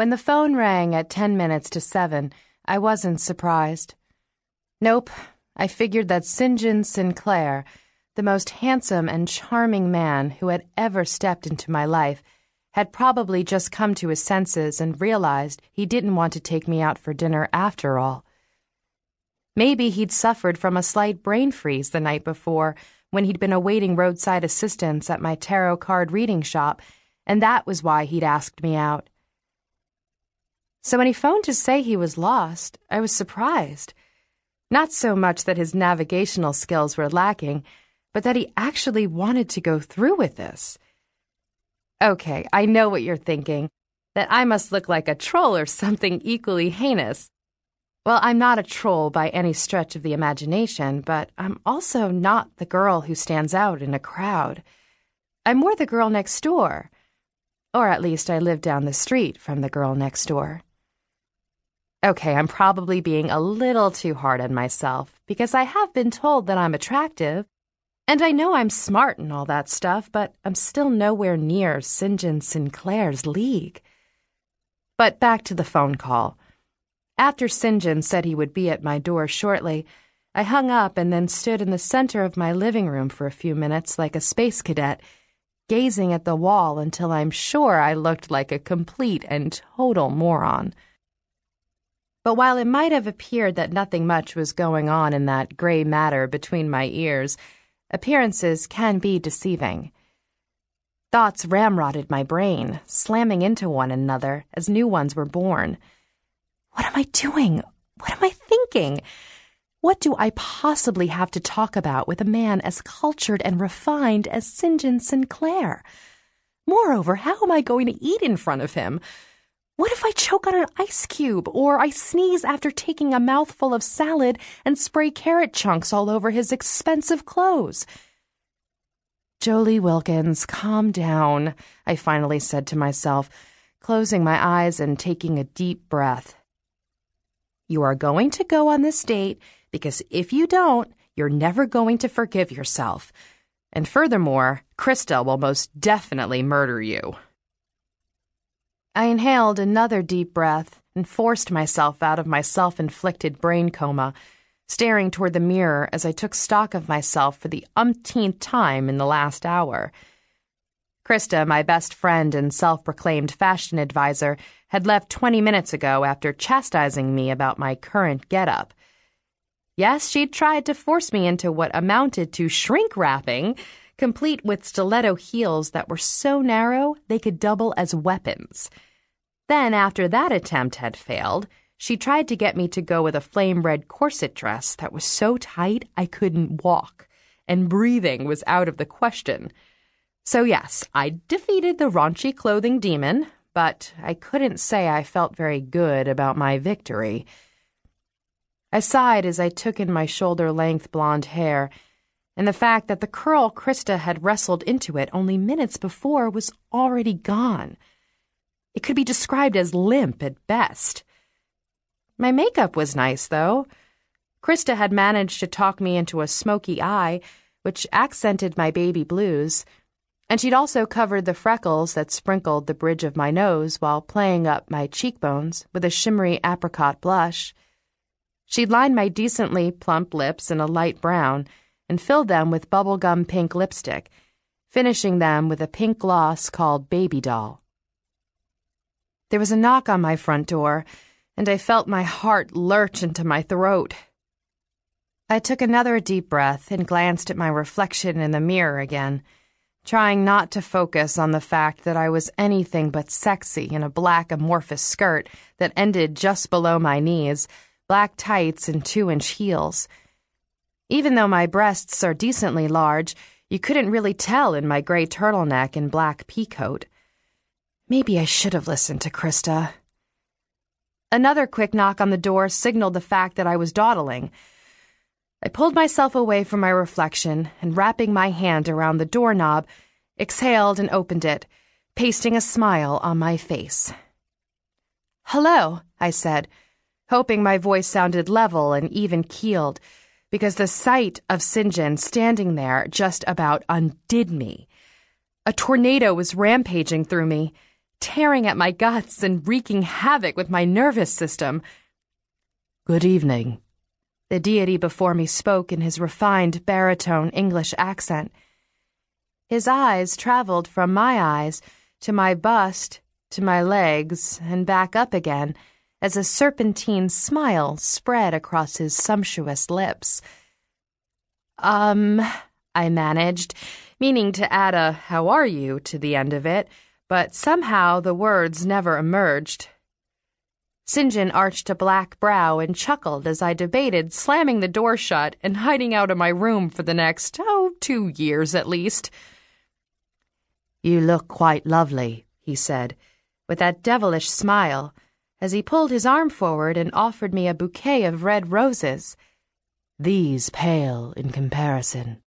When the phone rang at 10 minutes to 7, I wasn't surprised. Nope, I figured that Sinjin Sinclair, the most handsome and charming man who had ever stepped into my life, had probably just come to his senses and realized he didn't want to take me out for dinner after all. Maybe he'd suffered from a slight brain freeze the night before when he'd been awaiting roadside assistance at my tarot card reading shop, and that was why he'd asked me out. So when he phoned to say he was lost, I was surprised. Not so much that his navigational skills were lacking, but that he actually wanted to go through with this. Okay, I know what you're thinking that I must look like a troll or something equally heinous. Well, I'm not a troll by any stretch of the imagination, but I'm also not the girl who stands out in a crowd. I'm more the girl next door. Or at least I live down the street from the girl next door. Okay, I'm probably being a little too hard on myself because I have been told that I'm attractive, and I know I'm smart and all that stuff, but I'm still nowhere near Sinjin Sinclair's league. But back to the phone call. After Sinjin said he would be at my door shortly, I hung up and then stood in the center of my living room for a few minutes like a space cadet, gazing at the wall until I'm sure I looked like a complete and total moron. But while it might have appeared that nothing much was going on in that gray matter between my ears, appearances can be deceiving. Thoughts ramrodded my brain, slamming into one another as new ones were born. What am I doing? What am I thinking? What do I possibly have to talk about with a man as cultured and refined as Sinjin Sinclair? Moreover, how am I going to eat in front of him? What if I choke on an ice cube, or I sneeze after taking a mouthful of salad and spray carrot chunks all over his expensive clothes? Jolie Wilkins, calm down, I finally said to myself, closing my eyes and taking a deep breath. You are going to go on this date because if you don't, you're never going to forgive yourself. And furthermore, Krista will most definitely murder you. I inhaled another deep breath and forced myself out of my self inflicted brain coma, staring toward the mirror as I took stock of myself for the umpteenth time in the last hour. Krista, my best friend and self proclaimed fashion advisor, had left 20 minutes ago after chastising me about my current getup. Yes, she'd tried to force me into what amounted to shrink wrapping, complete with stiletto heels that were so narrow they could double as weapons. Then, after that attempt had failed, she tried to get me to go with a flame red corset dress that was so tight I couldn't walk, and breathing was out of the question. So, yes, I defeated the raunchy clothing demon, but I couldn't say I felt very good about my victory. I sighed as I took in my shoulder length blonde hair, and the fact that the curl Krista had wrestled into it only minutes before was already gone. It could be described as limp at best. My makeup was nice, though. Krista had managed to talk me into a smoky eye, which accented my baby blues and she'd also covered the freckles that sprinkled the bridge of my nose while playing up my cheekbones with a shimmery apricot blush. She'd lined my decently plump lips in a light brown and filled them with bubblegum pink lipstick, finishing them with a pink gloss called Baby Doll. There was a knock on my front door, and I felt my heart lurch into my throat. I took another deep breath and glanced at my reflection in the mirror again trying not to focus on the fact that I was anything but sexy in a black amorphous skirt that ended just below my knees, black tights, and two inch heels. Even though my breasts are decently large, you couldn't really tell in my gray turtleneck and black peacoat. Maybe I should have listened to Krista. Another quick knock on the door signaled the fact that I was dawdling. I pulled myself away from my reflection and, wrapping my hand around the doorknob, exhaled and opened it, pasting a smile on my face. Hello, I said, hoping my voice sounded level and even keeled, because the sight of Sinjin standing there just about undid me. A tornado was rampaging through me. Tearing at my guts and wreaking havoc with my nervous system. Good evening. The deity before me spoke in his refined baritone English accent. His eyes traveled from my eyes to my bust to my legs and back up again as a serpentine smile spread across his sumptuous lips. Um, I managed, meaning to add a how are you to the end of it, but somehow the words never emerged. Sinjin arched a black brow and chuckled as I debated slamming the door shut and hiding out of my room for the next, oh, two years at least. You look quite lovely, he said, with that devilish smile, as he pulled his arm forward and offered me a bouquet of red roses. These pale in comparison.